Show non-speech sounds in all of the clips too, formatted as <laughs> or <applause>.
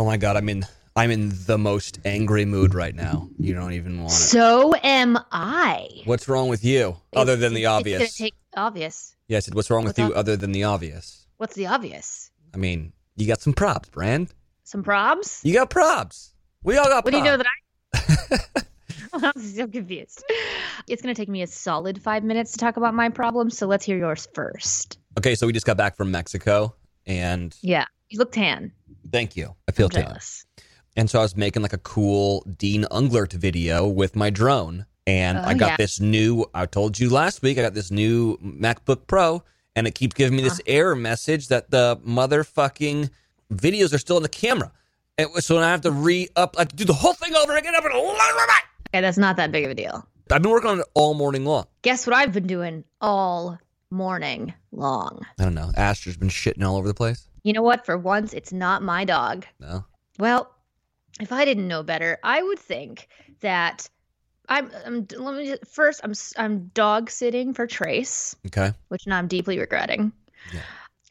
Oh my god, I'm in I'm in the most angry mood right now. You don't even want it. So am I. What's wrong with you, other than the obvious? It's take obvious. yeah, I said, what's wrong with What's you, ob- other than the obvious? What's the obvious? I mean, you got some props, Brand. Some probs? You got props. We all got. What do you know that I? <laughs> <laughs> I'm so confused. It's gonna take me a solid five minutes to talk about my problems, so let's hear yours first. Okay, so we just got back from Mexico, and Yeah, you look tan. thank you. I feel I'm tan. jealous. And so I was making like a cool Dean Unglert video with my drone. And Oh, I got yeah. this new, I told you last week, I got this new MacBook Pro, and it keeps giving me this uh-huh. error message that the motherfucking videos are still in the camera. And so I have to re up, I have to do the whole thing over again. I've Okay, that's not that big of a deal. I've been working on it all morning long. Guess what I've been doing all morning long. I don't know. Astra's been shitting all over the place. You know what? For once, it's not my dog. No. Well, if I didn't know better, I would think that I'm. I'm let me just, first. I'm. I'm dog sitting for Trace, Okay. which now I'm deeply regretting. Yeah.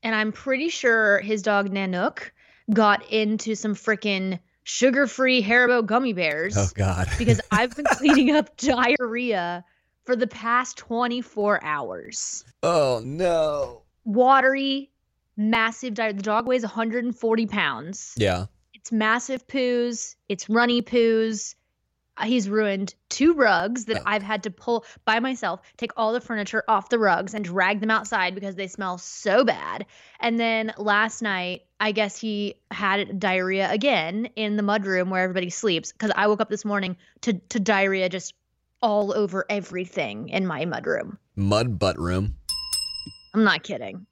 And I'm pretty sure his dog Nanook got into some freaking sugar-free Haribo gummy bears Oh, God. <laughs> because I've been cleaning up diarrhea for the past 24 hours. oh, no. Watery, massive diarrhea. The dog weighs 140 pounds. Yeah. It's massive poos. It's runny poos. Uh, He's ruined two rugs that Oh. I've had to pull by myself, take all the furniture off the rugs and drag them outside because they smell so bad. And then last night, I guess he had diarrhea again in the mudroom where everybody sleeps because I woke up this morning to, to diarrhea just all over everything in my mudroom. Mud butt room. I'm not kidding.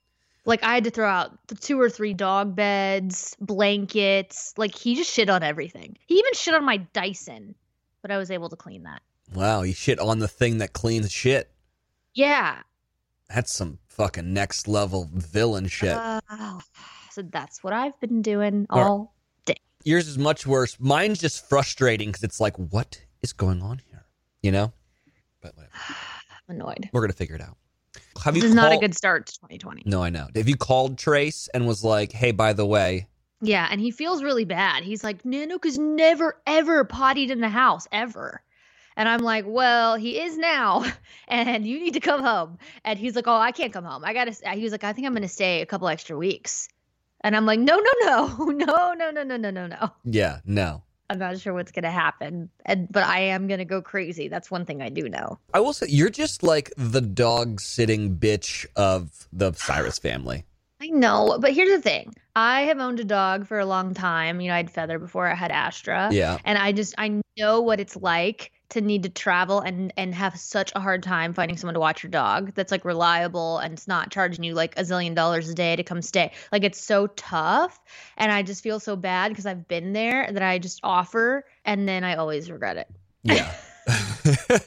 Like I had to throw out the two or three dog beds, blankets. Like he just shit on everything. He even shit on my Dyson, but I was able to clean that. Wow. You shit on the thing that cleans shit. Yeah. That's some fucking next level villain shit. Uh, so that's what I've been doing All right. day. Yours is much worse. Mine's just frustrating because it's like, what is going on here? You know? But whatever. I'm <sighs> annoyed. We're gonna figure it out. Have This you is not a good start to 2020. No, I know. Have you called Trace and was like, "Hey, by the way, Yeah, and he feels really bad. He's like, Nanook has never ever pottied in the house ever. And I'm like, well, he is now, <laughs> and you need to come home. And he's like, oh, I can't come home. I gotta. He was like, I think I'm gonna stay a couple extra weeks. And I'm like, no, no, no, <laughs> no, no, no, no, no, no, no. yeah, no." I'm not sure what's gonna happen, and but I am gonna go crazy. That's one thing I do know. I will say you're just like the dog sitting bitch of the Cyrus family. I know, but here's the thing: I have owned a dog for a long time. You know, I had Feather before I had Astra. Yeah. and I just I know what it's like to need to travel and and have such a hard time finding someone to watch your dog that's like reliable and it's not charging you like a zillion dollars a day to come stay. Like it's so tough and I just feel so bad because I've been there that I just offer and then I always regret it. Yeah. <laughs>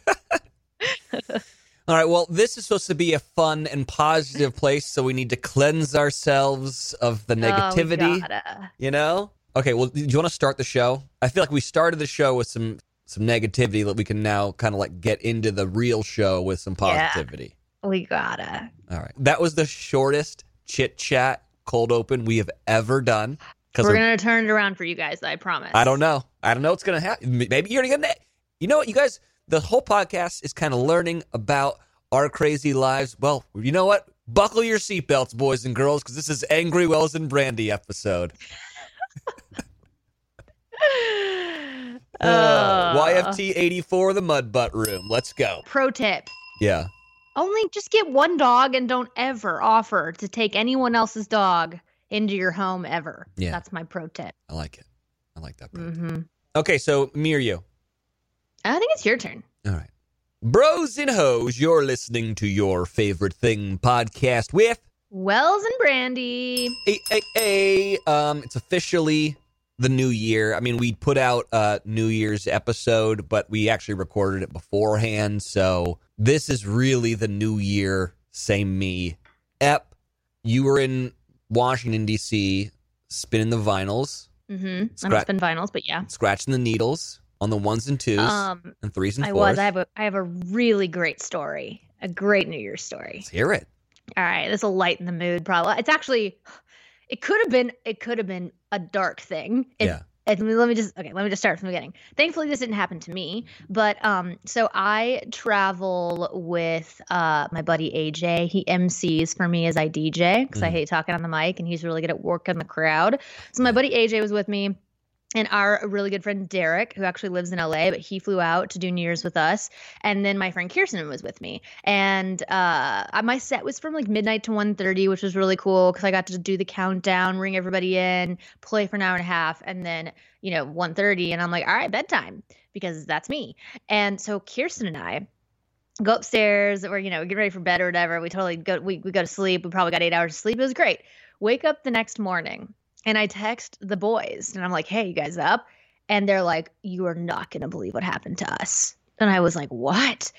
<laughs> All right. Well, this is supposed to be a fun and positive place, so we need to cleanse ourselves of the Oh, negativity. gotta. You know? Okay, well, do you want to start the show? I feel like we started the show with some some negativity that we can now kind of like get into the real show with some Yeah. positivity. We gotta. All right. That was the shortest chit chat cold open we have ever done. Because We're gonna turn it around for you guys, I promise. I don't know. I don't know what's going to happen. Maybe you're going to get You know what, you guys? The whole podcast is kind of learning about our crazy lives. Well, you know what? Buckle your seatbelts, boys and girls, because this is Angry Wells and Brandi episode. <laughs> Uh, YFT 84, the Mud Butt Room. Let's go. Pro tip. Yeah. Only just get one dog and don't ever offer to take anyone else's dog into your home ever. Yeah. That's my pro tip. I like it. I like that. bro. hmm Okay, so me or you? I think it's your turn. All right. Bros and hoes, you're listening to your favorite thing podcast with Wells and Brandi. Hey, hey, hey. Um, it's officially the new year. I mean, we put out a New Year's episode, but we actually recorded it beforehand. So this is really the new year. Same me. Ep, you were in Washington, D.C., spinning the vinyls, Mm-hmm. I don't spin vinyls, but yeah. scratching the needles on the ones and twos Um, and threes and I fours. was. I have a. I have a really great story. A great New Year's story. Let's hear it. All right, this will lighten the mood. Probably. It's actually. It could have been it could have been a dark thing. It, Yeah. and let me just okay, let me just start from the beginning. Thankfully this didn't happen to me, but um so I travel with uh my buddy AJ. He MCs for me as I DJ cuz I Mhm. hate talking on the mic and he's really good at working the crowd. So my buddy AJ was with me and our really good friend Derek, who actually lives in LA, but he flew out to do New Year's with us. And then my friend Kirsten was with me. And uh, my set was from like midnight to 1.30, which was really cool because I got to do the countdown, ring everybody in, play for an hour and a half, and then, you know, 1.30. And I'm like, all right, bedtime, because that's me. And so Kirsten and I, go upstairs or you know get ready for bed or whatever we totally go we, we go to sleep we probably got eight hours of sleep it was great wake up the next morning and I text the boys and I'm like, hey, you guys up? And they're like, you are not going to believe what happened to us. And I was like, what?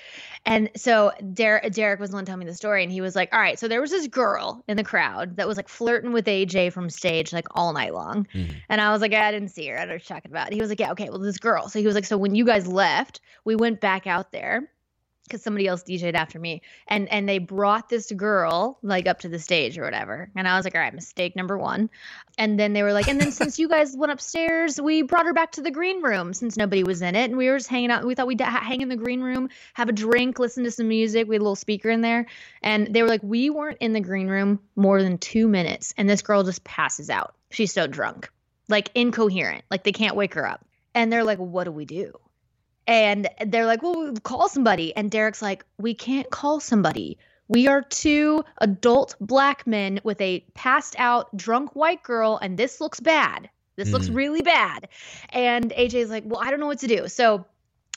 And so Der- Derek was the one telling me the story. And he was like, all right, so there was this girl in the crowd that was like flirting with AJ from stage like all night long. Mhm. And I was like, I didn't see her. I don't know what you're talking about. He was like, yeah, okay, well, this girl. So he was like, so when you guys left, we went back out there because somebody else DJ'd after me, and and they brought this girl like up to the stage or whatever, and I was like, all right, mistake number one, and then they were like, and then since you guys went upstairs, we brought her back to the green room since nobody was in it, and we were just hanging out. We thought we'd ha- hang in the green room, have a drink, listen to some music. We had a little speaker in there, and they were like, we weren't in the green room more than two minutes, and this girl just passes out. She's so drunk, like incoherent, like they can't wake her up, and they're like, what do we do? And they're like, well, we'll call somebody. And Derek's like, we can't call somebody. We are two adult black men with a passed out drunk white girl, and this looks bad. This looks Mm. really bad. And AJ's like, well, I don't know what to do. So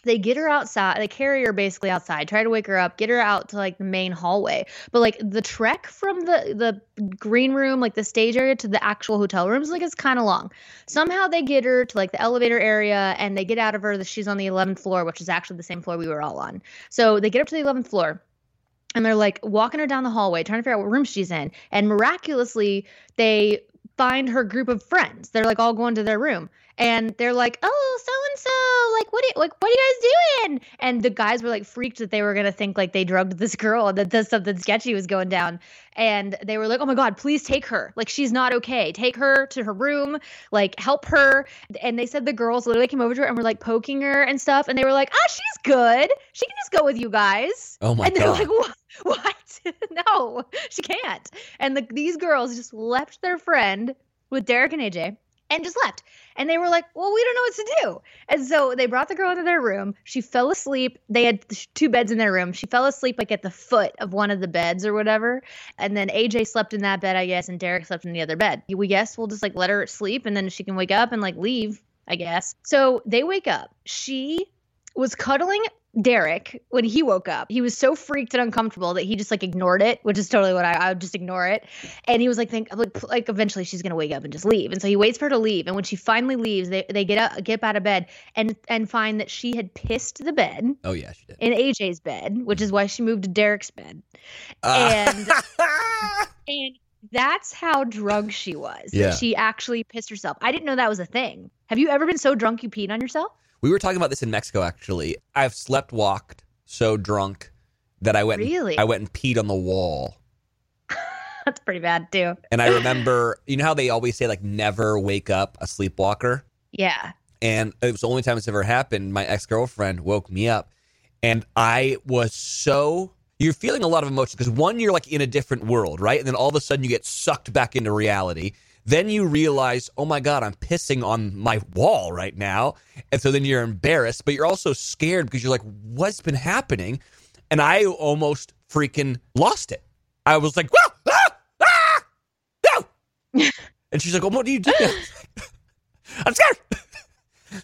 they get her outside, they carry her basically outside, try to wake her up, get her out to like the main hallway. But like the trek from the the green room, like the stage area to the actual hotel rooms, like it's kind of long. Somehow they get her to like the elevator area and they get out of her that she's on the 11th floor, which is actually the same floor we were all on. So they get up to the 11th floor and they're like walking her down the hallway, trying to figure out what room she's in. And miraculously, they find her group of friends. They're like all going to their room. And they're like, "Oh, so what? Are, like, what are you guys doing?" And the guys were like freaked that they were gonna think like they drugged this girl that this something sketchy was going down. And they were like, "Oh my god, please take her! Like, she's not okay. Take her to her room. Like, help her." And they said the girls literally came over to her and were like poking her and stuff. And they were like, "Ah, she's good. She can just go with you guys." Oh my and they're god. like, what? what? <laughs> no, she can't. And the, these girls just left their friend with Derek and AJ and just left. And they were like, well, we don't know what to do. And so they brought the girl into their room. She fell asleep. They had two beds in their room. She fell asleep like at the foot of one of the beds or whatever. And then AJ slept in that bed, I guess, and Derek slept in the other bed. We guess we'll just like let her sleep and then she can wake up and like leave, I guess. So they wake up. She was cuddling Derek when he woke up. He was so freaked and uncomfortable that he just like ignored it, which is totally what I, I would just ignore it. And he was like, think like, like eventually she's gonna wake up and just leave. And so he waits for her to leave. And when she finally leaves, they, they get up get up out of bed and and find that she had pissed the bed oh yeah, she did. in AJ's bed, which is why she moved to Derek's bed. Uh, And- <laughs> And that's how drunk she was. that Yeah. She actually pissed herself. I didn't know that was a thing. Have you ever been so drunk you peed on yourself? We were talking about this in Mexico. Actually, I've slept walked so drunk that I went. Really? I went and peed on the wall. <laughs> That's pretty bad too. And I <laughs> remember, you know how they always say like never wake up a sleepwalker. Yeah. And it was the only time it's ever happened. My ex girlfriend woke me up, and I was so. You're feeling a lot of emotions because one, you're like in a different world, right? And then all of a sudden you get sucked back into reality. Then you realize, oh my God, I'm pissing on my wall right now. And so then you're embarrassed, but you're also scared because you're like, what's been happening? And I almost freaking lost it. I was like, "Whoa, ah, ah, no. <laughs> and she's like, well, what do you do? <laughs> I'm scared. <laughs>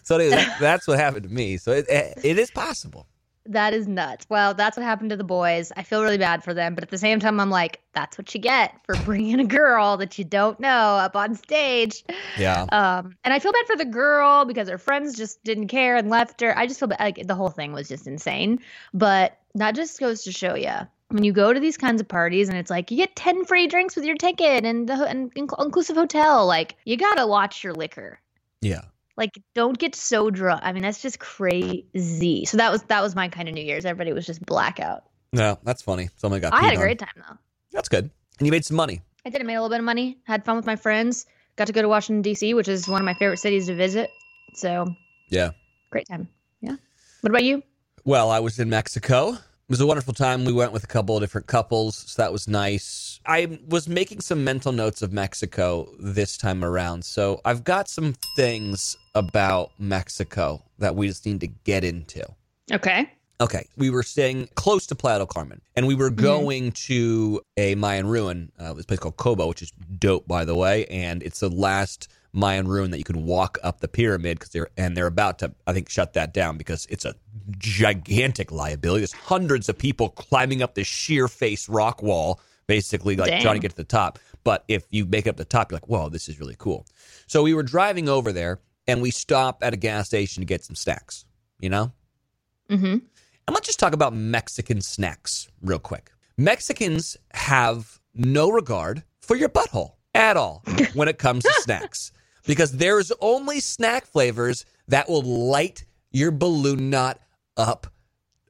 So anyway, that, that's what happened to me. So it, it is possible. That is nuts. Well, that's what happened to the boys. I feel really bad for them, but at the same time, I'm like, that's what you get for <laughs> bringing a girl that you don't know up on stage. Yeah. Um, and I feel bad for the girl because her friends just didn't care and left her. I just feel bad. Like the whole thing was just insane. But that just goes to show you when you go to these kinds of parties and it's like you get 10 free drinks with your ticket and the and inclusive hotel, like you got to watch your liquor. Yeah. Like don't get so drunk. I mean, that's just crazy. So that was that was my kind of New Year's. Everybody was just blackout. No, that's funny. Somebody got I had a on. great time though. That's good. And you made some money. I did. I made a little bit of money. Had fun with my friends. Got to go to Washington D.C., which is one of my favorite cities to visit. So Yeah. great time. Yeah. What about you? Well, I was in Mexico. It was a wonderful time. We went with a couple of different couples, so that was nice. I was making some mental notes of Mexico this time around. So I've got some things about Mexico that we just need to get into. Okay. Okay, we were staying close to Playa del Carmen, and we were going to a Mayan ruin, uh, this place called Cobá, which is dope, by the way, and it's the last Mayan ruin that you can walk up the pyramid because they're and they're about to, I think, shut that down because it's a gigantic liability. There's hundreds of people climbing up this sheer face rock wall, basically like Dang. trying to get to the top. But if you make it up the top, you're like, whoa, this is really cool. So we were driving over there, and we stop at a gas station to get some snacks. You know. Mm-hmm. And let's just talk about Mexican snacks real quick. Mexicans have no regard for your butthole at all when it comes to <laughs> snacks because there's only snack flavors that will light your balloon knot up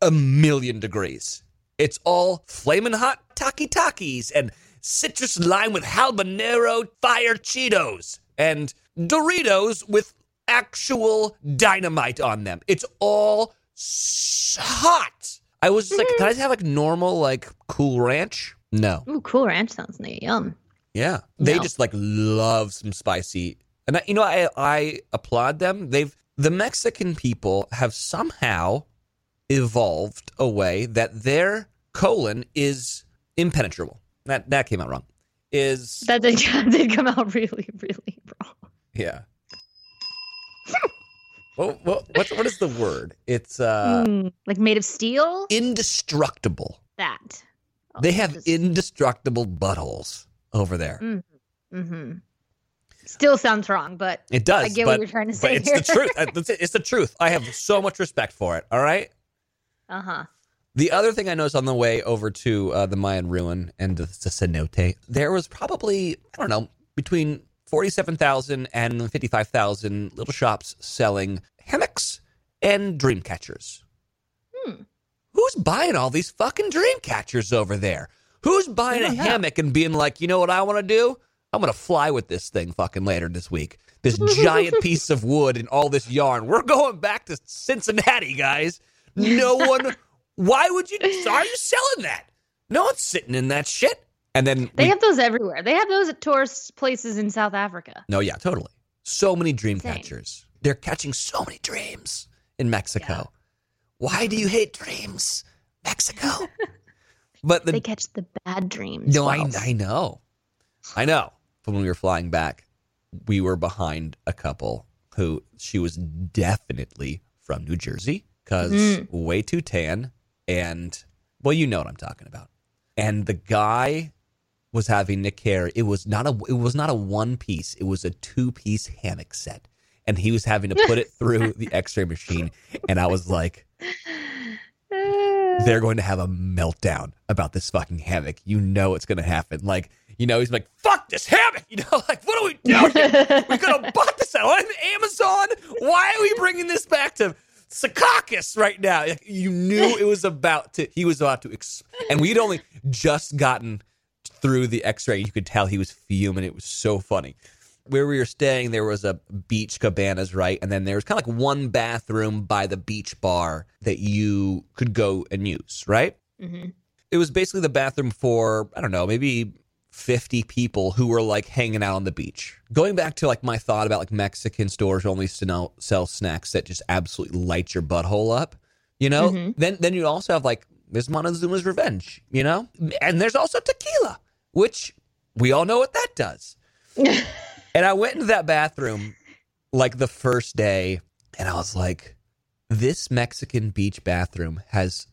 a million degrees. It's all flaming hot taki takis and citrus lime with habanero fire Cheetos and Doritos with actual dynamite on them. It's all hot. I was just like, can I just have like normal, like cool ranch? No. Ooh, Cool Ranch sounds like yum. Yeah. They No. just like love some spicy. And I, you know, I I applaud them. They've the Mexican people have somehow evolved a way that their colon is impenetrable. That that came out wrong. Is That did, <laughs> did come out really, really wrong. yeah. well, well, what what is the word? It's uh Mm, like made of steel? indestructible. that. They have indestructible buttholes over there. Mm-hmm. Still sounds wrong, but It does. I get but, what you're trying to say it's here. the truth. <laughs> Uh. It's the truth. I have so much respect for it. All right. uh huh. The other thing I noticed on the way over to uh, the Mayan ruin and the, the cenote, there was probably I don't know between forty-seven thousand and fifty-five thousand little shops selling hammocks and dream catchers. Hmm. Who's buying all these fucking dream catchers over there? Who's buying a hammock and being like, you know what I want to do? I'm gonna fly with this thing fucking later this week. This giant <laughs> piece of wood and all this yarn. We're going back to Cincinnati, guys. No <laughs> one. Why would you? Are you selling that? No one's sitting in that shit. And then They we- have those everywhere. They have those at tourist places in South Africa. no, yeah, totally. So many dream Insane. catchers. They're catching so many dreams in Mexico. Why do you hate dreams, Mexico? <laughs> but the they catch the bad dreams. No, I, I know. I know. But when we were flying back, we were behind a couple who she was definitely from New Jersey because Mm. way too tan. And, well, you know what I'm talking about. And the guy was having to carry it was not a it was not a one piece it was a two piece hammock set and he was having to put it through the <laughs> x-ray machine and i was like <sighs> they're going to have a meltdown about this fucking hammock. You know it's going to happen. Like, you know, he's like, fuck this hammock. <laughs> You know, like, what are we doing? <laughs> we could have bought this out on Amazon. Why are we bringing this back to Secaucus right now? Like, you knew it was about to, he was about to, ex- and we'd only just gotten through the x ray. You could tell he was fuming. It was so funny. Where we were staying, there was a beach cabanas, right? And then there was kind of like one bathroom by the beach bar that you could go and use, right? hmm It was basically the bathroom for, I don't know, maybe 50 people who were like hanging out on the beach. Going back to like my thought about like Mexican stores only sell, snacks that just absolutely light your butthole up, you know? Mhm. Then then you also have like there's Montezuma's Revenge, you know? And there's also tequila, which we all know what that does. <laughs> And I went into that bathroom like the first day, and I was like, this Mexican beach bathroom has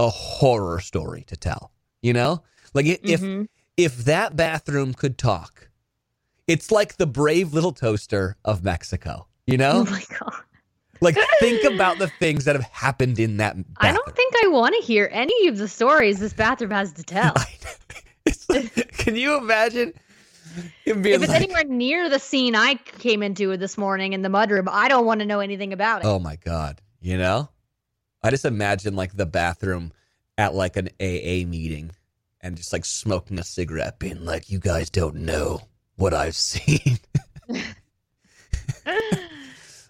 a horror story to tell. You know? Like if Mhm. If that bathroom could talk, it's like the brave little toaster of Mexico. You Oh know? my god. like think <laughs> about the things that have happened in that bathroom. I don't think I want to hear any of the stories this bathroom has to tell. <laughs> Like, <laughs> can you imagine if it's like, anywhere near the scene I came into this morning in the mudroom, I don't want to know anything about it. Oh my god, you know? I just imagine like the bathroom at like an AA meeting and just like smoking a cigarette, being like, "You guys don't know what I've seen." <laughs>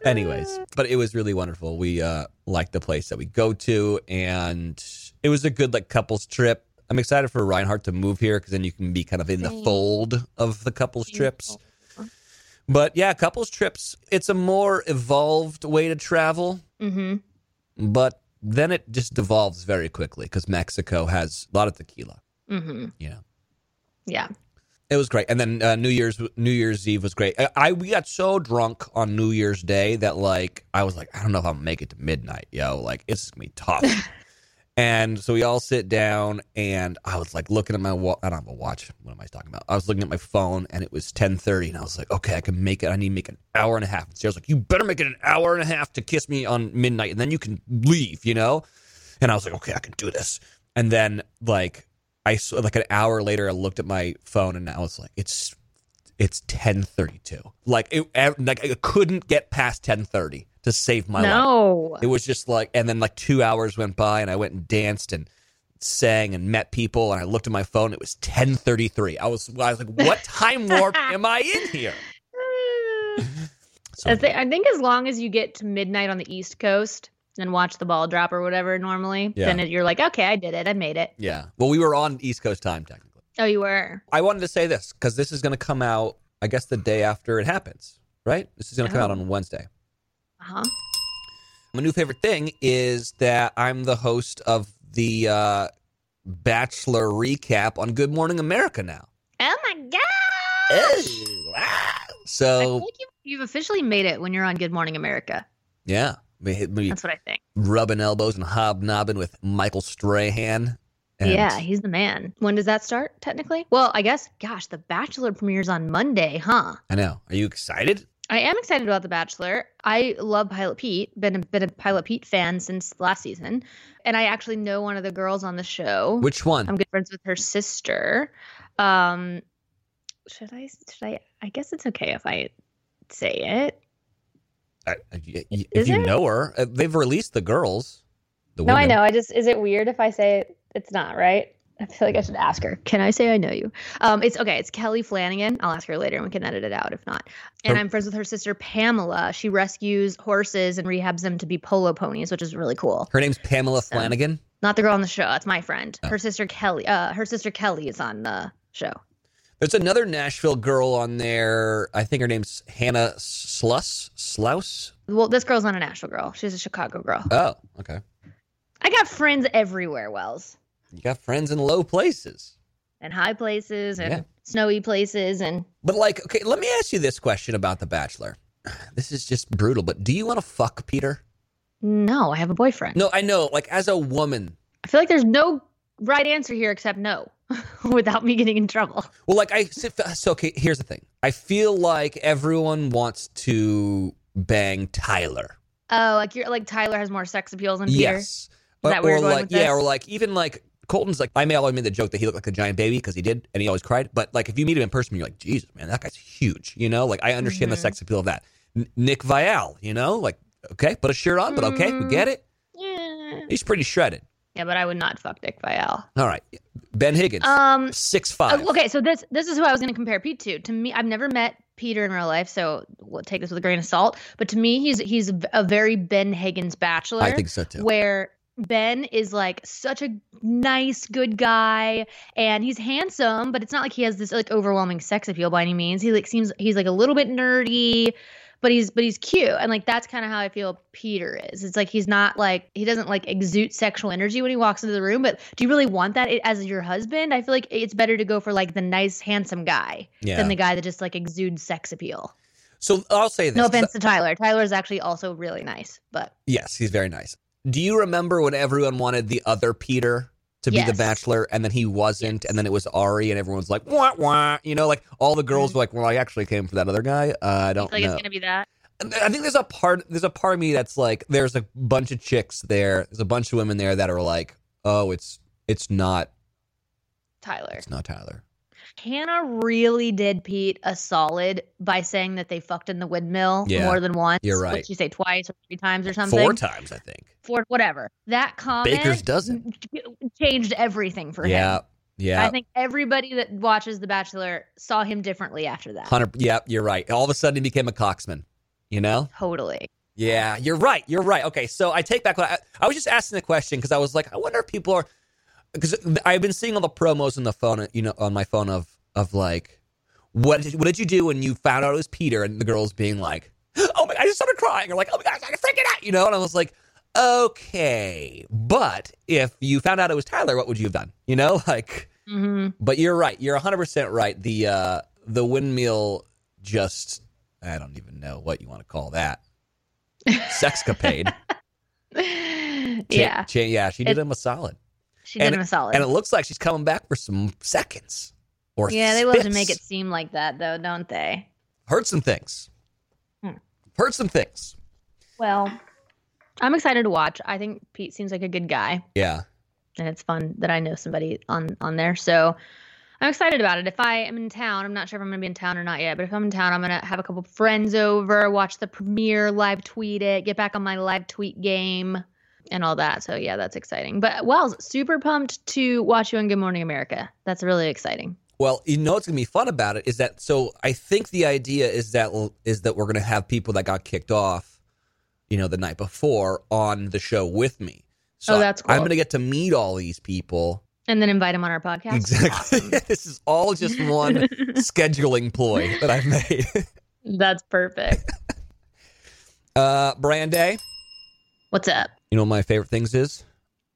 Anyways, <laughs> but it was really wonderful. We uh liked the place that we go to, and it was a good like couples trip. I'm excited for Reinhardt to move here because then you can be kind of in the fold of the couples trips. But yeah, couples trips, it's a more evolved way to travel, Mm-hmm. but then it just devolves very quickly because Mexico has a lot of tequila. Mm-hmm. Yeah. Yeah. It was great, and then uh, New Year's New Year's Eve was great. I, I we got so drunk on New Year's Day that like I was like I don't know if I'll make it to midnight, yo. Like it's gonna be tough. <laughs> and so we all sit down, and I was like looking at my I don't have a watch. What am I talking about? I was looking at my phone, and it was ten thirty, and I was like, okay, I can make it. I need to make an hour and a half. And Sarah's like, you better make it an hour and a half to kiss me on midnight, and then you can leave, you know. And I was like, okay, I can do this. And then like I saw like an hour later, I looked at my phone and I was like, it's it's ten thirty two. Like it, like I couldn't get past ten thirty to save my life. no. It was just like, and then like two hours went by, and I went and danced and sang and met people, and I looked at my phone. It was ten thirty three. I was I was like, what <laughs> time warp am I in here? <sighs> <laughs> So I, I think as long as you get to midnight on the East Coast and watch the ball drop or whatever normally, Yeah. then it, you're like, okay, I did it. I made it. yeah. Well, we were on East Coast time technically. Oh, you were. I wanted to say this because this is going to come out, I guess, the day after it happens, right? This is going to come out Oh. on Wednesday. Uh huh. My new favorite thing is that I'm the host of the uh, Bachelor recap on Good Morning America now. Oh my god! I So, like you, you've officially made it when you're on Good Morning America. yeah, we That's what I think. rubbing elbows and hobnobbing with Michael Strahan. And yeah, he's the man. When does that start? Technically, well, I guess. Gosh, The Bachelor premieres on Monday, huh? I know. Are you excited? I am excited about The Bachelor. I love Pilot Pete. Been a, been a Pilot Pete fan since last season, and I actually know one of the girls on the show. Which one? I'm good friends with her sister. Um, should I? Should I? I guess it's okay if I say it. I, I- y- y- Is if you it? know her, uh, they've released the girls. The No, I know. I just is it weird if I say it? It's not right. I feel like I should ask her. Can I say I know you? Um, it's okay. It's Kelly Flanagan. I'll ask her later, and we can edit it out if not. And Her- I'm friends with her sister Pamela. She rescues horses and rehabs them to be polo ponies, which is really cool. Her name's Pamela Flanagan. Not the girl on the show. That's my friend. Oh. Her sister Kelly. Uh, her sister Kelly is on the show. There's another Nashville girl on there. I think her name's Hannah Sluss. Slouse? Well, this girl's not a Nashville girl. She's a Chicago girl. Oh, okay. I got friends everywhere, Wells, You got friends in low places. and high places and Yeah. snowy places, and But like, okay, let me ask you this question about The Bachelor. <sighs> This is just brutal, but do you want to fuck Peter? no, I have a boyfriend. No, I know. Like as a woman, I feel like there's no right answer here except no, <laughs> without me getting in trouble. well, like I so okay. Here's the thing. I feel like everyone wants to bang Tyler. Oh, like you're like Tyler has more sex appeal than Peter. Yes. that or going like yeah, or like even like Colton's like I may always made the joke that he looked like a giant baby because he did and he always cried. But like if you meet him in person, you're like Jesus, man, that guy's huge. You know, like I understand the Mhm. sex appeal of that. N- Nick Viall, you know, like okay, put a shirt on, but okay, we Mm. get it. Yeah. He's pretty shredded. Yeah, but I would not fuck Nick Viall. All right, Ben Higgins, Um. six five. oh, okay, so this this is who I was going to compare Pete to. To me, I've never met Peter in real life, so we'll take this with a grain of salt. But to me, he's he's a very Ben Higgins bachelor. I think so too. where Ben is like such a nice, good guy, and he's handsome, but it's not like he has this like overwhelming sex appeal by any means. He like seems he's like a little bit nerdy, but he's but he's cute, and like that's kind of how I feel Peter is. It's like he's not like he doesn't like exude sexual energy when he walks into the room. But do you really want that as your husband? I feel like it's better to go for like the nice, handsome guy Yeah. than the guy that just like exudes sex appeal. So I'll say this. No offense to Tyler. Tyler is actually also really nice, but Yes, he's very nice. Do you remember when everyone wanted the other Peter to be the bachelor and then he wasn't Yes. and then it was Arie and everyone's like, wah, wah. You know, like all the girls Mhm. were like, well, I actually came for that other guy. Uh, I don't like know. it's gonna be that. I think there's a part, there's a part of me that's like, there's a bunch of chicks there. There's a bunch of women there that are like, oh, it's, it's not, Tyler. it's not Tyler. Hannah really did Pete a solid by saying that they fucked in the windmill Yeah, more than once. you're right. What'd she say twice or three times or something? Four times, I think. Four, whatever. That comment Baker's dozen. changed everything for Yeah. him. Yeah. Yeah. I think everybody that watches The Bachelor saw him differently after that. Hundred. Yeah, you're right. All of a sudden, he became a coxman. You know? Totally. Yeah, you're right. You're right. Okay, so I take back. What I, I was just asking the question because I was like, I wonder if people are because I've been seeing all the promos on the phone, you know, on my phone of of like, what did, what did you do when you found out it was Peter? And the girls being like, oh my, I just started crying, or like, oh my gosh, I freaking out, you know? And I was like, okay, but if you found out it was Tyler, what would you have done? You know, <laughs> like. hmm But you're right. You're 100 percent right. The uh, the windmill just I don't even know what you want to call that. Sexcapade. <laughs> Cha- yeah, cha- yeah. She did It- him a solid, she did and- him a solid. and it looks like she's coming back for some seconds. Or yeah, they love to make it seem like that, though, don't they? Heard some things. Hmm. Heard some things. Well, I'm excited to watch. I think Pete seems like a good guy, Yeah. and it's fun that I know somebody on on there. So I'm excited about it. If I am in town, I'm not sure if I'm going to be in town or not yet, but if I'm in town, I'm going to have a couple friends over, watch the premiere, live tweet it, get back on my live tweet game, and all that. So yeah, that's exciting. But Wells, super pumped to watch you on Good Morning America. That's really exciting. Well, you know what's gonna be fun about it is that so I think the idea is that is that we're gonna have people that got kicked off, you know, the night before on the show with me. So Oh, that's cool. I'm gonna get to meet all these people. And then invite him on our podcast. Exactly. <laughs> this is all just one <laughs> scheduling ploy that I've made. <laughs> That's perfect. uh Branday, What's up? you know what my favorite things is?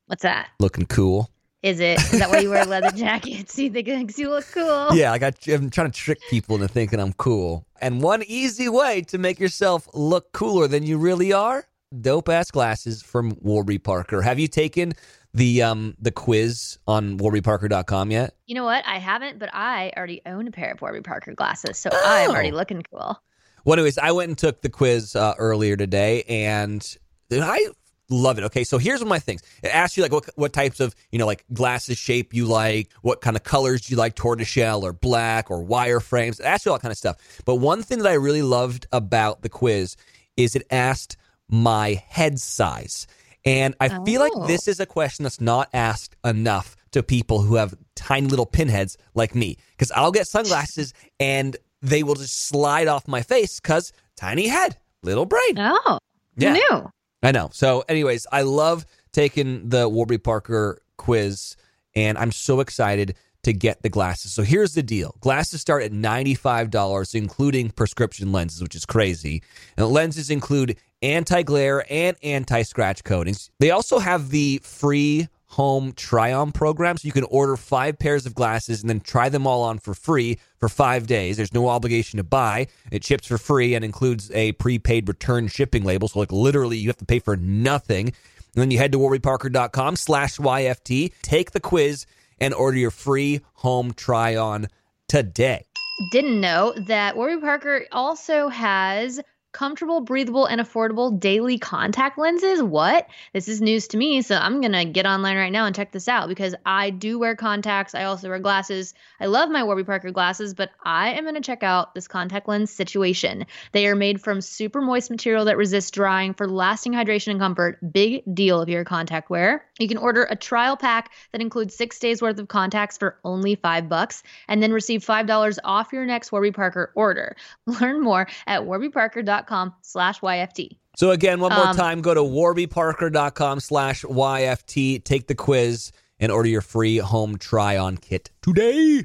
What's that? Looking cool. Is it? Is that why you wear leather <laughs> jackets? You think it makes you look cool? Yeah, I, I'm trying to trick people into thinking I'm cool. And one easy way to make yourself look cooler than you really are: dope ass glasses from Warby Parker. Have you taken the um the quiz on warbyparker.com yet? You know what? I haven't, but I already own a pair of Warby Parker glasses, so I'm already Oh. looking cool. Well, anyways, I went and took the quiz uh, earlier today, and I love it. Okay, so here's one of my things. It asks you like what what types of you know like glasses shape you like, what kind of colors do you like, tortoiseshell or black or wireframes. It asks you all that kind of stuff. But one thing that I really loved about the quiz is it asked my head size, and I feel like Oh. this is a question that's not asked enough to people who have tiny little pinheads like me, because I'll get sunglasses <laughs> and they will just slide off my face because tiny head, little brain. Oh, Yeah. new. I know. So, anyways, I love taking the Warby Parker quiz, and I'm so excited to get the glasses. So, here's the deal glasses start at $95, including prescription lenses, which is crazy. And lenses include anti glare and anti scratch coatings. They also have the free home try on program. So you can order five pairs of glasses and then try them all on for free for five days. There's no obligation to buy. It ships for free and includes a prepaid return shipping label. So like literally you have to pay for nothing. And then you head to warbyparker.com slash YFT, take the quiz and order your free home try on today. Didn't know that Warby Parker also has comfortable, breathable, and affordable daily contact lenses. What? This is news to me, so I'm gonna get online right now and check this out because I do wear contacts. I also wear glasses. I love my Warby Parker glasses, but I am gonna check out this contact lens situation. They are made from super moist material that resists drying for lasting hydration and comfort. Big deal if you're a contact wearer. You can order a trial pack that includes six days worth of contacts for only five bucks, and then receive five dollars off your next Warby Parker order. <laughs> Learn more at warbyparker.com slash YFT. So again, one more Um, time, go to warbyparker.com slash YFT, take the quiz, and order your free home try on kit today.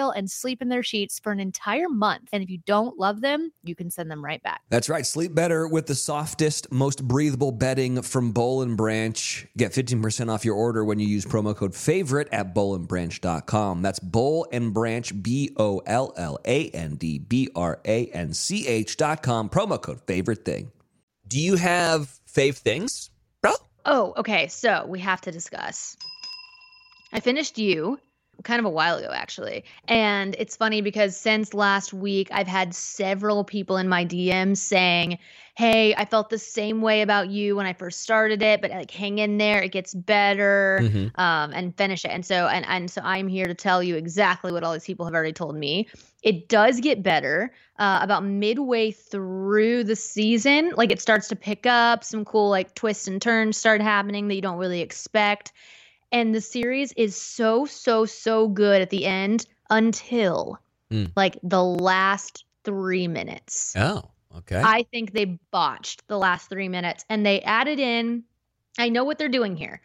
trial and sleep in their sheets for an entire month. And if you don't love them, you can send them right back. That's right. Sleep better with the softest, most breathable bedding from Boll and Branch. Get 15% off your order when you use promo code favorite at bollandbranch.com. That's Boll and Branch, B O L L A N D B R A N C H.com. Promo code favorite thing. Do you have fave things, bro? Oh, okay. So we have to discuss. I finished you kind of a while ago, actually. And it's funny because since last week, I've had several people in my DMs saying, Hey, I felt the same way about you when I first started it, but like hang in there, it gets better, Mhm. um, and finish it. And so, and and so, I'm here to tell you exactly what all these people have already told me. It does get better uh, about midway through the season. Like it starts to pick up some cool like twists and turns start happening that you don't really expect. And the series is so, so, so good at the end until Mm. like the last three minutes. Oh, okay. I think they botched the last three minutes and they added in. I know what they're doing here.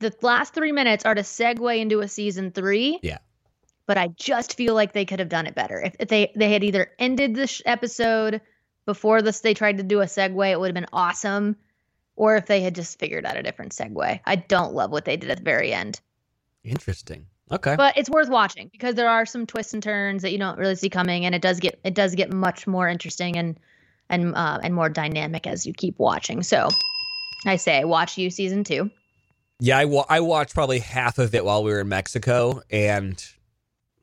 The last three minutes are to segue into a season three. Yeah. But I just feel like they could have done it better. If, if they they had either ended the sh- episode before this, they tried to do a segue, it would have been awesome. Or if they had just figured out a different segue. I don't love what they did at the very end, Interesting. Okay. but it's worth watching because there are some twists and turns that you don't really see coming, and it does get it does get much more interesting and and uh, and more dynamic as you keep watching. So, I say watch you season two. Yeah, I, wa- I watched probably half of it while we were in Mexico, and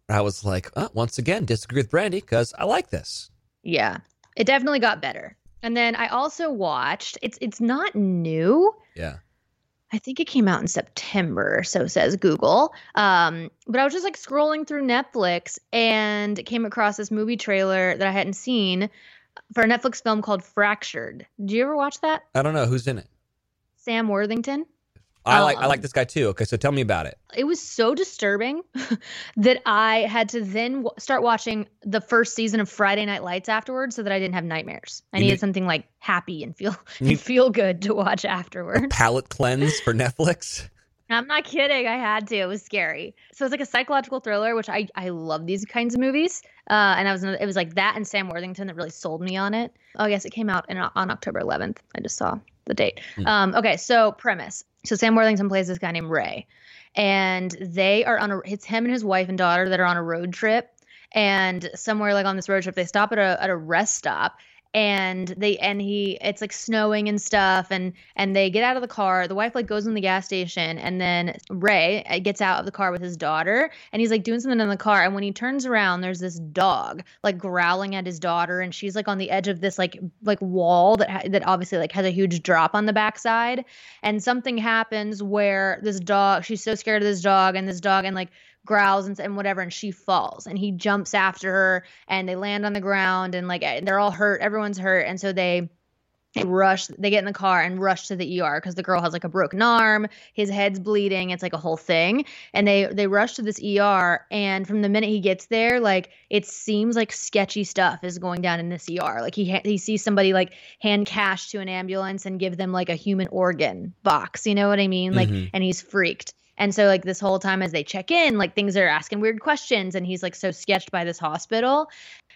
I was like, oh, once again, disagree with Brandi because I like this. Yeah, it definitely got better. And then I also watched. It's it's not new. Yeah. I think it came out in September, so says Google. Um, but I was just like scrolling through Netflix and came across this movie trailer that I hadn't seen for a Netflix film called Fractured. Did you ever watch that? I don't know who's in it. Sam Worthington. I like I like Um, this guy too. Okay, so tell me about it. It was so disturbing <laughs> that I had to then w- start watching the first season of Friday Night Lights afterwards, so that I didn't have nightmares. I You needed need- something like happy and feel <laughs> and feel good to watch afterwards. Palette cleanse for Netflix. I'm not kidding. I had to. It was scary. So it's like a psychological thriller, which I I love these kinds of movies. Uh, and I was it was like that and Sam Worthington that really sold me on it. Oh yes, it came out in, on October 11th. I just saw the date. Hmm. Um, okay, so premise. So Sam Worthington plays this guy named Ray, and they are on a. It's him and his wife and daughter that are on a road trip. And somewhere like on this road trip, they stop at a at a rest stop, and they and he it's like snowing and stuff and and they get out of the car. The wife like goes in the gas station and then ray uh, gets out of the car with his daughter and he's like doing something in the car and when he turns around there's this dog like growling at his daughter and she's like on the edge of this like like wall that ha- that obviously like has a huge drop on the backside. And something happens where this dog she's so scared of this dog and this dog and like growls and, and whatever and she falls and he jumps after her and they land on the ground and like eh, they're all hurt everyone's hurt and so they they rush they get in the car and rush to the ER because the girl has like a broken arm his head's bleeding it's like a whole thing and they they rush to this ER and from the minute he gets there like it seems like sketchy stuff is going down in this ER like he ha- he sees somebody like hand cash to an ambulance and give them like a human organ box you know what I mean like Mhm. and he's freaked and so like this whole time as they check in, like things are asking weird questions and he's like so sketched by this hospital.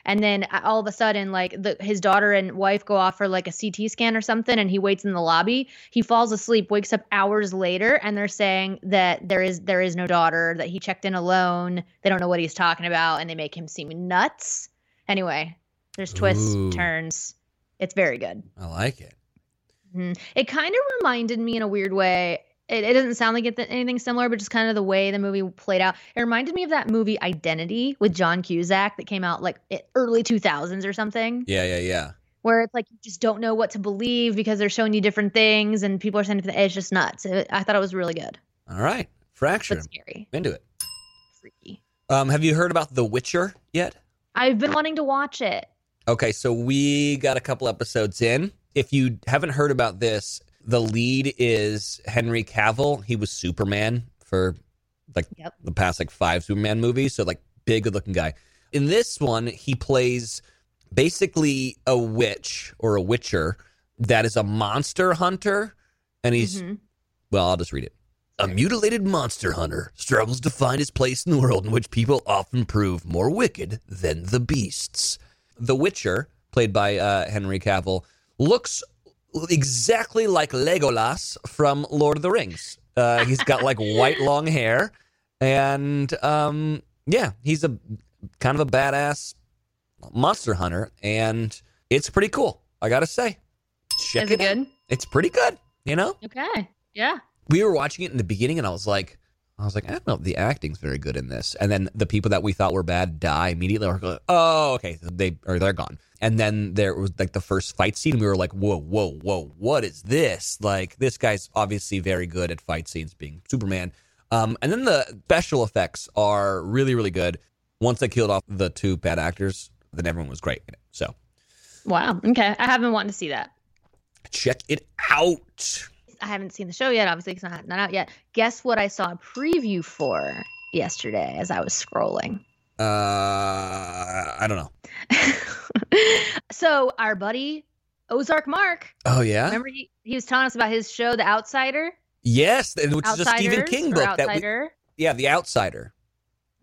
And then all of a sudden like the his daughter and wife go off for like a CT scan or something and he waits in the lobby. He falls asleep, wakes up hours later and they're saying that there is there is no daughter, that he checked in alone. They don't know what he's talking about and they make him seem nuts. Anyway, there's twists, Ooh. turns. It's very good. I like it. Mhm. It kind of reminded me in a weird way. It, it doesn't sound like it's anything similar, but just kind of the way the movie played out. It reminded me of that movie Identity with John Cusack that came out like early 2000s or something, Yeah, yeah, yeah. where it's like you just don't know what to believe because they're showing you different things and people are saying it's just nuts. It, I thought it was really good, All right. Fracture. but scary, Into it. freaky. Um, have you heard about The Witcher yet? I've been wanting to watch it. Okay, so we got a couple episodes in. If you haven't heard about this, the lead is Henry Cavill. He was Superman for like Yep. the past like five Superman movies, so like big good looking guy. In this one, he plays basically a witch or a witcher that is a monster hunter and he's Mhm. well, I'll just read it. A mutilated monster hunter struggles to find his place in the world in which people often prove more wicked than the beasts. The Witcher, played by uh, Henry Cavill, looks exactly like Legolas from Lord of the Rings. Uh, he's got like white <laughs> long hair, and um, yeah, he's a kind of a badass monster hunter, and it's pretty cool. I gotta say, check Is it out. good? It's pretty good. You know, Okay. Yeah. we were watching it in the beginning, and I was like, I was like, I don't know if the acting's very good in this. And then the people that we thought were bad die immediately. We're like, oh, okay, they or they're gone. And then there was like the first fight scene. And we were like, whoa, whoa, whoa, what is this? Like, this guy's obviously very good at fight scenes, being Superman. Um, and then the special effects are really, really good. Once they killed off the two bad actors, then everyone was great in it. So Wow. Okay. I haven't wanted to see that. check it out. I haven't seen the show yet, obviously, it's not, not out yet. Guess what I saw a preview for yesterday as I was scrolling? Uh, I don't know. <laughs> so, our buddy Ozark Mark, Oh yeah, remember he, he was telling us about his show, The Outsider? yes, which is a Stephen Outsiders King book. That we, Outsider? yeah, The Outsider.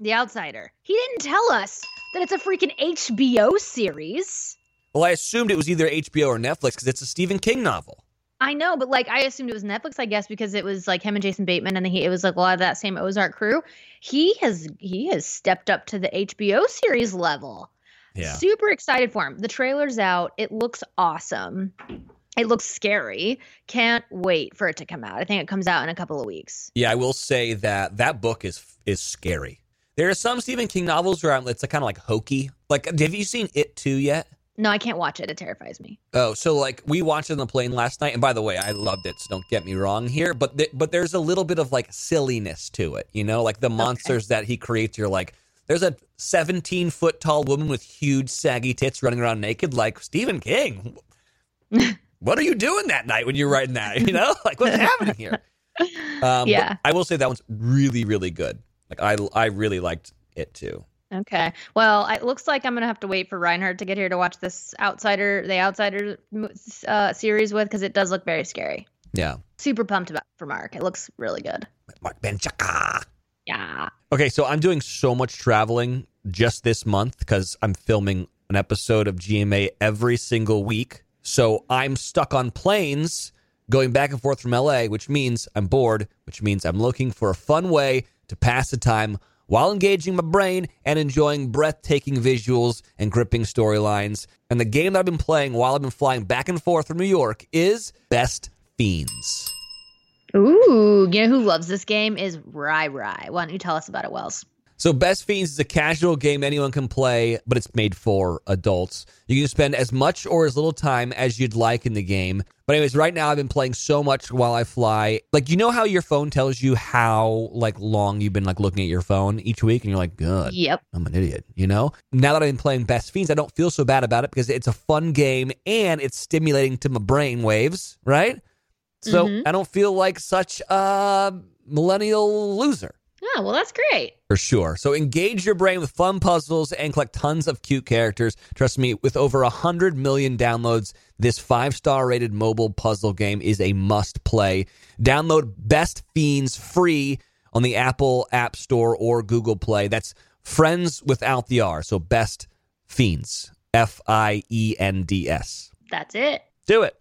The Outsider. He didn't tell us that it's a freaking HBO series. Well, I assumed it was either HBO or Netflix because it's a Stephen King novel. I know, but like I assumed it was Netflix, I guess, because it was like him and Jason Bateman, and he, it was like a lot of that same Ozark crew. He has he has stepped up to the HBO series level. Yeah. Super excited for him. The trailer's out. It looks awesome. It looks scary. Can't wait for it to come out. I think it comes out in a couple of weeks. Yeah, I will say that that book is is scary. There are some Stephen King novels where I'm, it's kind of like hokey. Like, have you seen It Too yet? No, I can't watch it. It terrifies me. Oh, so like we watched it on the plane last night, and by the way, I loved it. So don't get me wrong here, but th- but there's a little bit of like silliness to it, you know, like the monsters that he creates. You're like, there's a 17 foot tall woman with huge saggy tits running around naked, like Stephen King. <laughs> what are you doing that night when you're writing that? You know, like what's happening here? <laughs> Um, Yeah. I will say that one's really really good. Like I I really liked it too. Okay. Well, it looks like I'm gonna have to wait for Reinhardt to get here to watch this Outsider, the Outsider uh, series with, because it does look very scary. Yeah, Super pumped about for Mark. It looks really good. Marc Menchaca. Yeah. Okay, so I'm doing so much traveling just this month because I'm filming an episode of GMA every single week. So I'm stuck on planes going back and forth from LA, which means I'm bored, which means I'm looking for a fun way to pass the time while engaging my brain and enjoying breathtaking visuals and gripping storylines. And the game that I've been playing while I've been flying back and forth from New York is Best Fiends. Ooh, you know who loves this game is Rai Rai. Why don't you tell us about it, Wells? So, Best Fiends is a casual game anyone can play, but it's made for adults. You can spend as much or as little time as you'd like in the game. But anyways, right now I've been playing so much while I fly. Like, you know how your phone tells you how like long you've been like looking at your phone each week, and you're like, "Good, Yep. I'm an idiot." You know. Now that I've been playing Best Fiends, I don't feel so bad about it because it's a fun game and it's stimulating to my brain waves. Right. So Mhm. I don't feel like such a millennial loser. Oh, well, that's great. For sure. So engage your brain with fun puzzles and collect tons of cute characters. Trust me, with over 100 million downloads, this five star rated mobile puzzle game is a must play. Download Best Fiends free on the Apple App Store or Google Play. That's friends without the R. So Best Fiends. F I E N D S. That's it. Do it.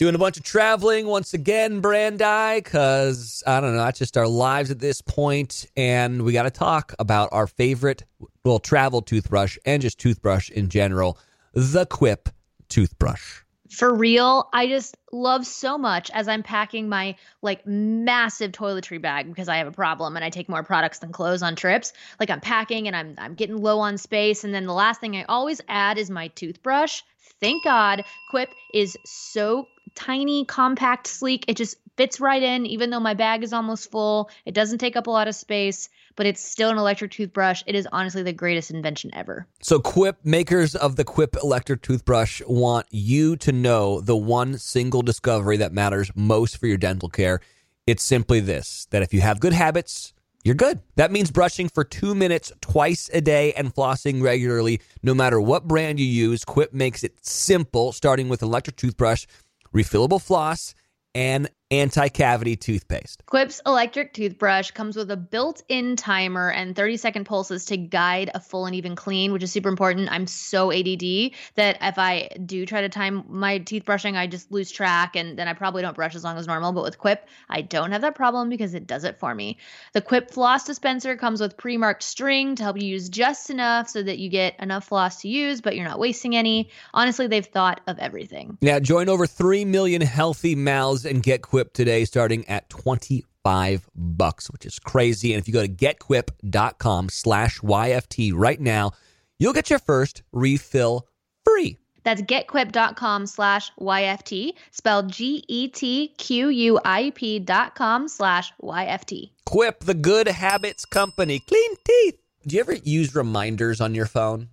Doing a bunch of traveling once again, Brandi, because I don't know, that's just our lives at this point, and we got to talk about our favorite, well, travel toothbrush and just toothbrush in general, the Quip toothbrush. For real, I just love so much as I'm packing my like massive toiletry bag because I have a problem and I take more products than clothes on trips. Like I'm packing and I'm I'm getting low on space and then the last thing I always add is my toothbrush. Thank God Quip is so tiny, compact, sleek. It just fits right in even though my bag is almost full. It doesn't take up a lot of space, but it's still an electric toothbrush. It is honestly the greatest invention ever. So, Quip, makers of the Quip electric toothbrush, want you to know the one single discovery that matters most for your dental care. It's simply this that if you have good habits, you're good. That means brushing for two minutes twice a day and flossing regularly, no matter what brand you use. Quip makes it simple, starting with electric toothbrush, refillable floss, and anti cavity toothpaste. Quip's electric toothbrush comes with a built in timer and 30 second pulses to guide a full and even clean, which is super important. I'm so ADD that if I do try to time my teeth brushing, I just lose track and then I probably don't brush as long as normal. But with Quip, I don't have that problem because it does it for me. The Quip floss dispenser comes with pre marked string to help you use just enough so that you get enough floss to use, but you're not wasting any. Honestly, they've thought of everything. Now, join over 3 million healthy mouths and get Quip today starting at 25 bucks, which is crazy. And if you go to getquip.com slash YFT right now, you'll get your first refill free. That's getquip.com slash YFT, spelled G E T Q U I P dot com slash YFT. Quip, the good habits company. Clean teeth. Do you ever use reminders on your phone?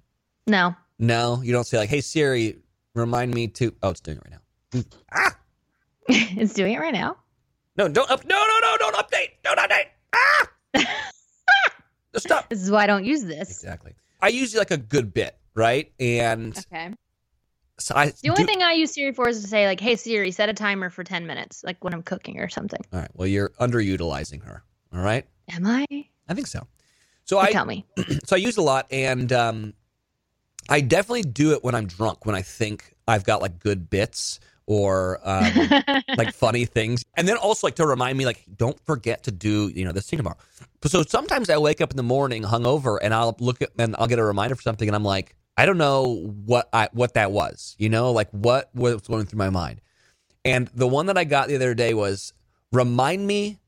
No. No, you don't say like, "Hey Siri, remind me to." Oh, it's doing it right now. Ah, <laughs> it's doing it right now. no, don't up. No, no, no, don't update. Don't update. Ah, <laughs> stop. This is why I don't use this. Exactly. I use like a good bit, right? And Okay. so I The only do- thing I use Siri for is to say, like, hey, Siri, set a timer for 10 minutes, like when I'm cooking or something. All right. Well, you're underutilizing her. All right. Am I? I think so. So You I tell me. <clears throat> so I use a lot, and um, I definitely do it when I'm drunk when I think I've got like good bits or um, <laughs> like funny things, and then also like to remind me like don't forget to do you know this thing tomorrow. So sometimes I wake up in the morning hungover, and I'll look at and I'll get a reminder for something, and I'm like I don't know what I what that was, you know, like what was going through my mind. And the one that I got the other day was remind me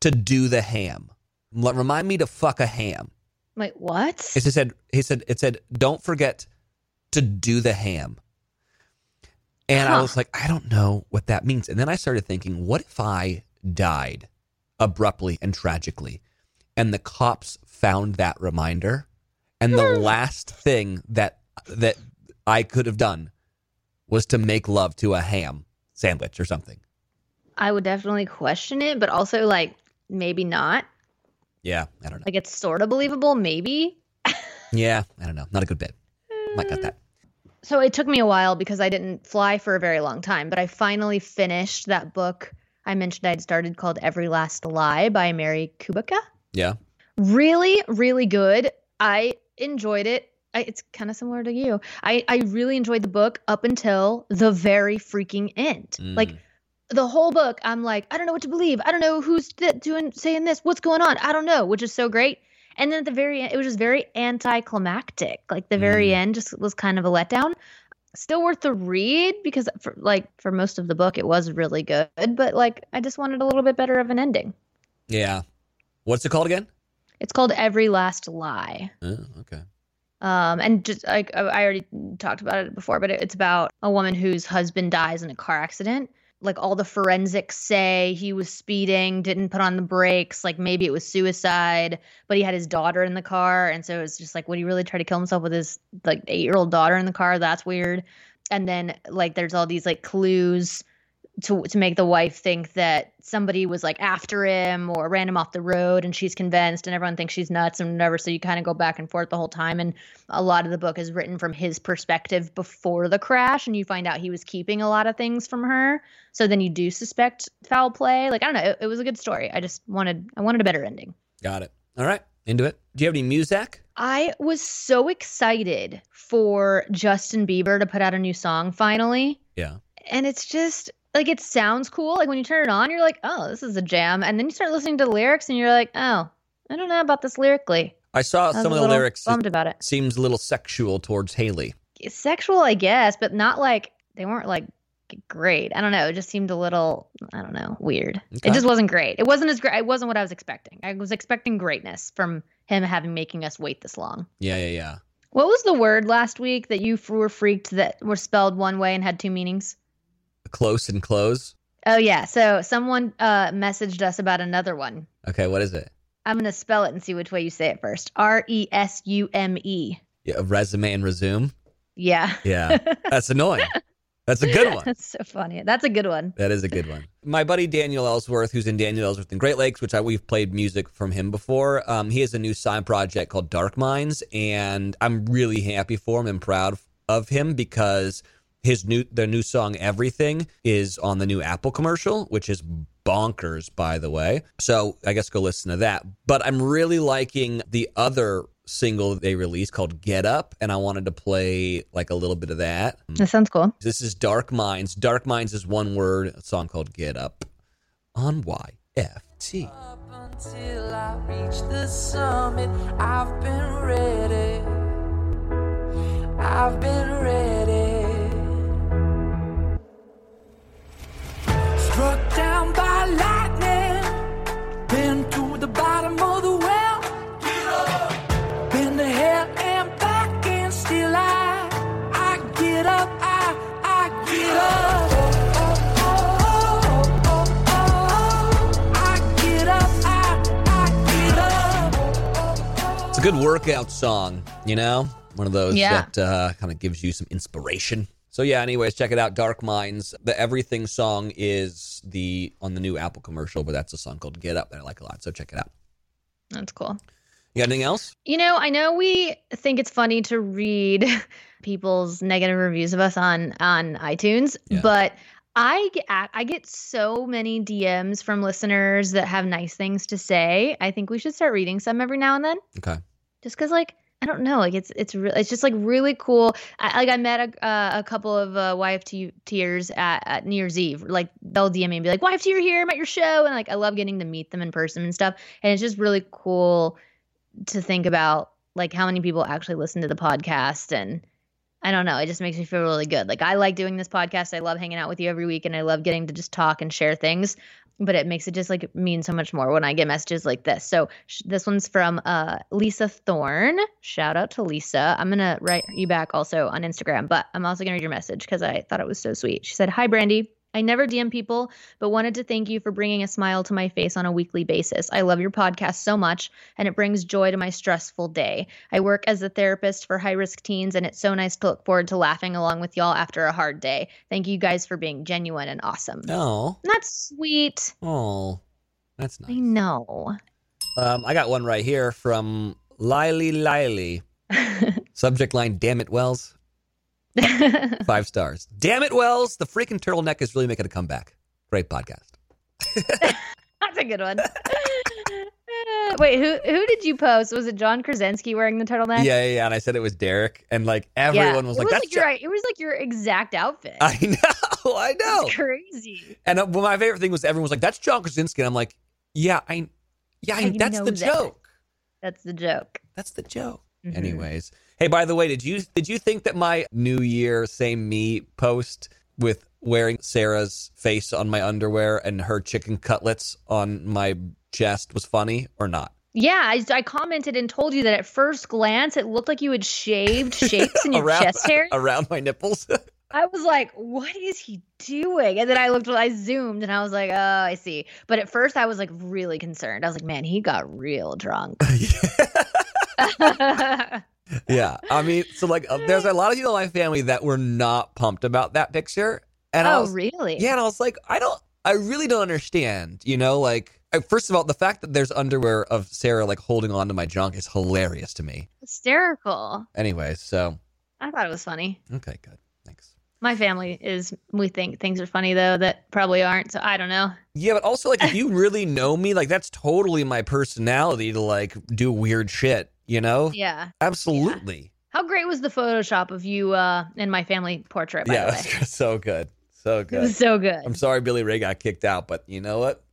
to do the ham. Remind me to fuck a ham. Wait, what? It said he said it said don't forget to do the ham. And I was like, I don't know what that means. And then I started thinking, what if I died abruptly and tragically and the cops found that reminder and the hmm. last thing that that I could have done was to make love to a ham sandwich or something. I would definitely question it, but also, like, maybe not. Yeah, I don't know. Like, it's sort of believable, maybe. <laughs> Yeah, I don't know. Not a good bit. Might got that. So it took me a while because I didn't fly for a very long time, but I finally finished that book I mentioned I'd started called Every Last Lie by Mary Kubica. Yeah. Really, really good. I enjoyed it. I, it's kind of similar to you. I, I really enjoyed the book up until the very freaking end. Like Mm. the whole book, I'm like, I don't know what to believe. I don't know who's th- doing saying this. What's going on? I don't know, which is so great. And then at the very end, it was just very anticlimactic. Like the very Mm. end just was kind of a letdown. Still worth the read because for like for most of the book it was really good, but like I just wanted a little bit better of an ending. Yeah. What's it called again? It's called Every Last Lie. Oh, okay. Um, and just like I I already talked about it before, but it's about a woman whose husband dies in a car accident. Like all the forensics say he was speeding, didn't put on the brakes, like maybe it was suicide, but he had his daughter in the car. And so it's just like, would he really try to kill himself with his like eight year old daughter in the car? That's weird. And then like there's all these like clues to to make the wife think that somebody was like after him or ran him off the road and she's convinced and everyone thinks she's nuts and whatever so you kind of go back and forth the whole time and a lot of the book is written from his perspective before the crash and you find out he was keeping a lot of things from her so then you do suspect foul play like i don't know it, it was a good story i just wanted i wanted a better ending Got it. All right. Into it. Do you have any music? I was so excited for Justin Bieber to put out a new song finally. Yeah. And it's just like it sounds cool. Like when you turn it on, you're like, oh, this is a jam. And then you start listening to the lyrics and you're like, oh, I don't know about this lyrically. I saw I some of the lyrics. Bummed about it. seems a little sexual towards Haley. It's sexual, I guess, but not like they weren't like great. I don't know. It just seemed a little, I don't know, weird. Okay. It just wasn't great. It wasn't as great. It wasn't what I was expecting. I was expecting greatness from him having making us wait this long. Yeah, yeah, yeah. What was the word last week that you were freaked that were spelled one way and had two meanings? Close and close. Oh yeah, so someone uh messaged us about another one. Okay, what is it? I'm gonna spell it and see which way you say it first. R E S U M E. Yeah, resume and resume. Yeah, Yeah, <laughs> that's annoying. That's a good one. <laughs> that's so funny. That's a good one. That is a good one. My buddy Daniel Ellsworth, who's in Daniel Ellsworth in Great Lakes, which I, we've played music from him before. Um, he has a new side project called Dark Minds, and I'm really happy for him and proud of him because his new the new song Everything is on the new Apple commercial, which is bonkers, by the way. So I guess go listen to that. But I'm really liking the other single they released called Get Up, and I wanted to play like a little bit of that. That sounds cool. This is Dark Minds. Dark Minds is one word, a song called Get Up on YFT. up until I reach the summit. I've been ready. I've been ready. Lightning. Been to the bottom of the well. Get up. Been to hell and back, and still I, I get up. I, I get up. Oh, oh, oh, oh, oh. I get up. I, I get up. It's a good workout song, you know? One of those Yeah. that uh, kind of gives you some inspiration. So yeah, anyways, check it out. Dark Minds. The Everything song is the on the new Apple commercial, but that's a song called Get Up that I like a lot. So check it out. That's cool. You got anything else? You know, I know we think it's funny to read <laughs> people's negative reviews of us on on iTunes, Yeah. but I get I get so many DMs from listeners that have nice things to say. I think we should start reading some every now and then, Okay. just because like I don't know, like it's it's re- it's just like really cool. I, like I met a uh, a couple of uh, YFT tiers at, at New Year's Eve. Like they'll DM me and be like, "YFT, you're here. I'm at your show," and like I love getting to meet them in person and stuff. And it's just really cool to think about like how many people actually listen to the podcast and I don't know, it just makes me feel really good. Like I like doing this podcast. I love hanging out with you every week and I love getting to just talk and share things, but it makes it just like mean so much more when I get messages like this. So sh- this one's from uh Lisa Thorne. Shout out to Lisa. I'm going to write you back also on Instagram, but I'm also going to read your message cuz I thought it was so sweet. She said, "Hi Brandi, I never DM people, but wanted to thank you for bringing a smile to my face on a weekly basis. I love your podcast so much, and it brings joy to my stressful day. I work as a therapist for high risk teens, and it's so nice to look forward to laughing along with y'all after a hard day. Thank you guys for being genuine and awesome. No. That's sweet. oh, that's nice. I know. Um, I got one right here from Lily Lily. <laughs> Subject line: Damn it, Wells. <laughs> Five stars. Damn it, Wells. The freaking turtleneck is really making a comeback. Great podcast. <laughs> That's a good one. <laughs> Wait, who who did you post? Was it John Krasinski wearing the turtleneck? Yeah, yeah, yeah. And I said it was Derek, and like everyone was it like, was "That's like your, it was like your exact outfit. I know, I know. It's crazy. And uh, well, my favorite thing was everyone was like, "That's John Krasinski." And I'm like, "Yeah, I, yeah, I, I that's the that. joke. That's the joke. That's the joke." Mhm. Anyways, hey, by the way, did you did you think that my New Year same me post with wearing Sarah's face on my underwear and her chicken cutlets on my chest was funny or not? Yeah, I, I commented and told you that at first glance it looked like you had shaved <laughs> shapes in your around, chest <laughs> hair. around my nipples. <laughs> I was like, what is he doing? And then I looked, I zoomed and I was like, oh, I see. But at first I was like really concerned. I was like, man, he got real drunk. Yeah, I mean, so like, uh, there's a lot of people in my family that were not pumped about that picture, and I oh, was, really? Yeah, and I was like, I don't, I really don't understand. You know, like first of all, the fact that there's underwear of Sarah like holding on to my junk is hilarious to me. Hysterical. Anyways, so I thought it was funny. okay, good, thanks. My family is, we think things are funny though that probably aren't. So I don't know. Yeah, but also like if <laughs> you really know me, like that's totally my personality to like do weird shit. You know, Yeah. absolutely. How great was the Photoshop of you uh, in my family portrait, by Yeah, the <laughs> way? that's <laughs> so good, so It good. was so good. I'm sorry Billy Ray got kicked out, but you know what?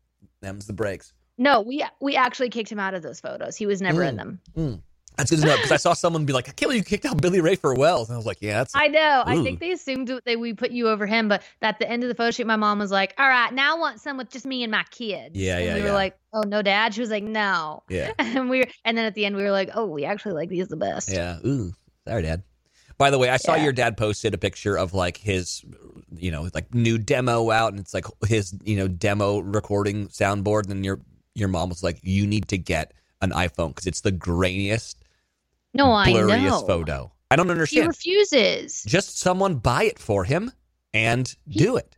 Them's the breaks. No, we we actually kicked him out of those photos. He was never in Mm. That's good to know because I saw someone be like, "I can't believe you kicked out Billy Ray for Wells," and I was like, "Yeah, that's I know. I think they assumed that we put you over him, but at the end of the photo shoot, my mom was like, "All right, now I want some with just me and my kids." Yeah, and yeah, We were yeah. like, "Oh no, Dad." She was like, "No." yeah, <laughs> And we were, and then at the end, we were like, "Oh, we actually like these the best." yeah." Ooh, sorry, Dad. By the way, I saw Yeah. your dad posted a picture of like his, you know, like new demo out, and it's like his, you know, demo recording soundboard. And then your your mom was like, "You need to get an iPhone because it's the grainiest, No, I know. photo." I don't understand. He refuses. Just someone buy it for him and do it.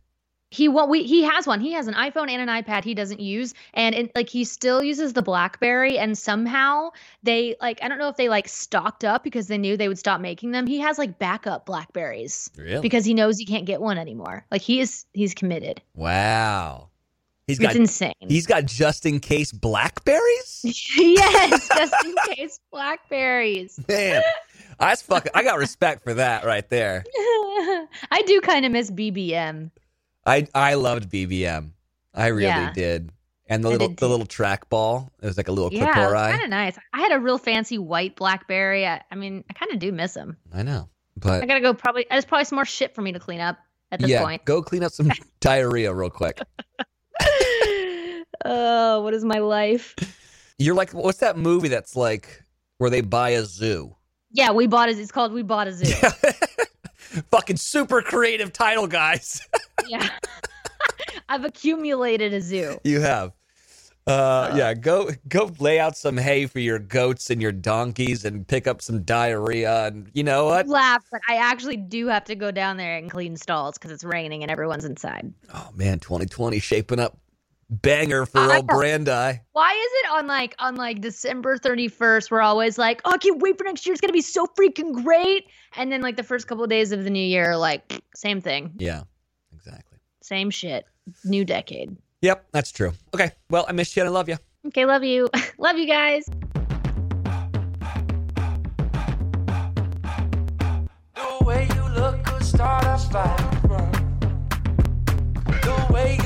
He won't. We, he has one. He has an iPhone and an iPad he doesn't use, and it, like he still uses the BlackBerry. And somehow they like I don't know if they like stocked up because they knew they would stop making them. He has like backup Blackberries Really? because he knows he can't get one anymore. Like he is he's committed. wow. He's It's got insane. he's got just in case blackberries? <laughs> yes, just in case <laughs> Blackberries. Man. That's fucking I got respect for that right there. <laughs> I do kind of miss BBM. I I loved BBM. I really Yeah. did. And the I little the little trackball. It was like a little Yeah, it was kind of nice. I had a real fancy white BlackBerry. I, I mean, I kind of do miss him. I know. But I gotta go. Probably there's probably some more shit for me to clean up at this yeah, point. go clean up some diarrhea real quick. Oh, what is my life? <laughs> You're like, what's that movie that's like where they buy a zoo? Yeah, we bought a. It's called We Bought a Zoo. <laughs> Fucking super creative title, guys. <laughs> yeah, I've accumulated a zoo. you have. Uh, yeah, go go lay out some hay for your goats and your donkeys and pick up some diarrhea and you know what? Laugh, but I actually do have to go down there and clean stalls because it's raining and everyone's inside. Oh man, 2020 shaping up banger for I old know. Brandi. Why is it on like on like December 31st we're always like, oh, I can't wait for next year. It's gonna be so freaking great. And then like the first couple of days of the new year, like same thing, Yeah, exactly. same shit, new decade. Yep, that's true. Okay, well, I miss you and I love you. Okay, love you, <laughs> love you guys. The way you look could start a fire. The way you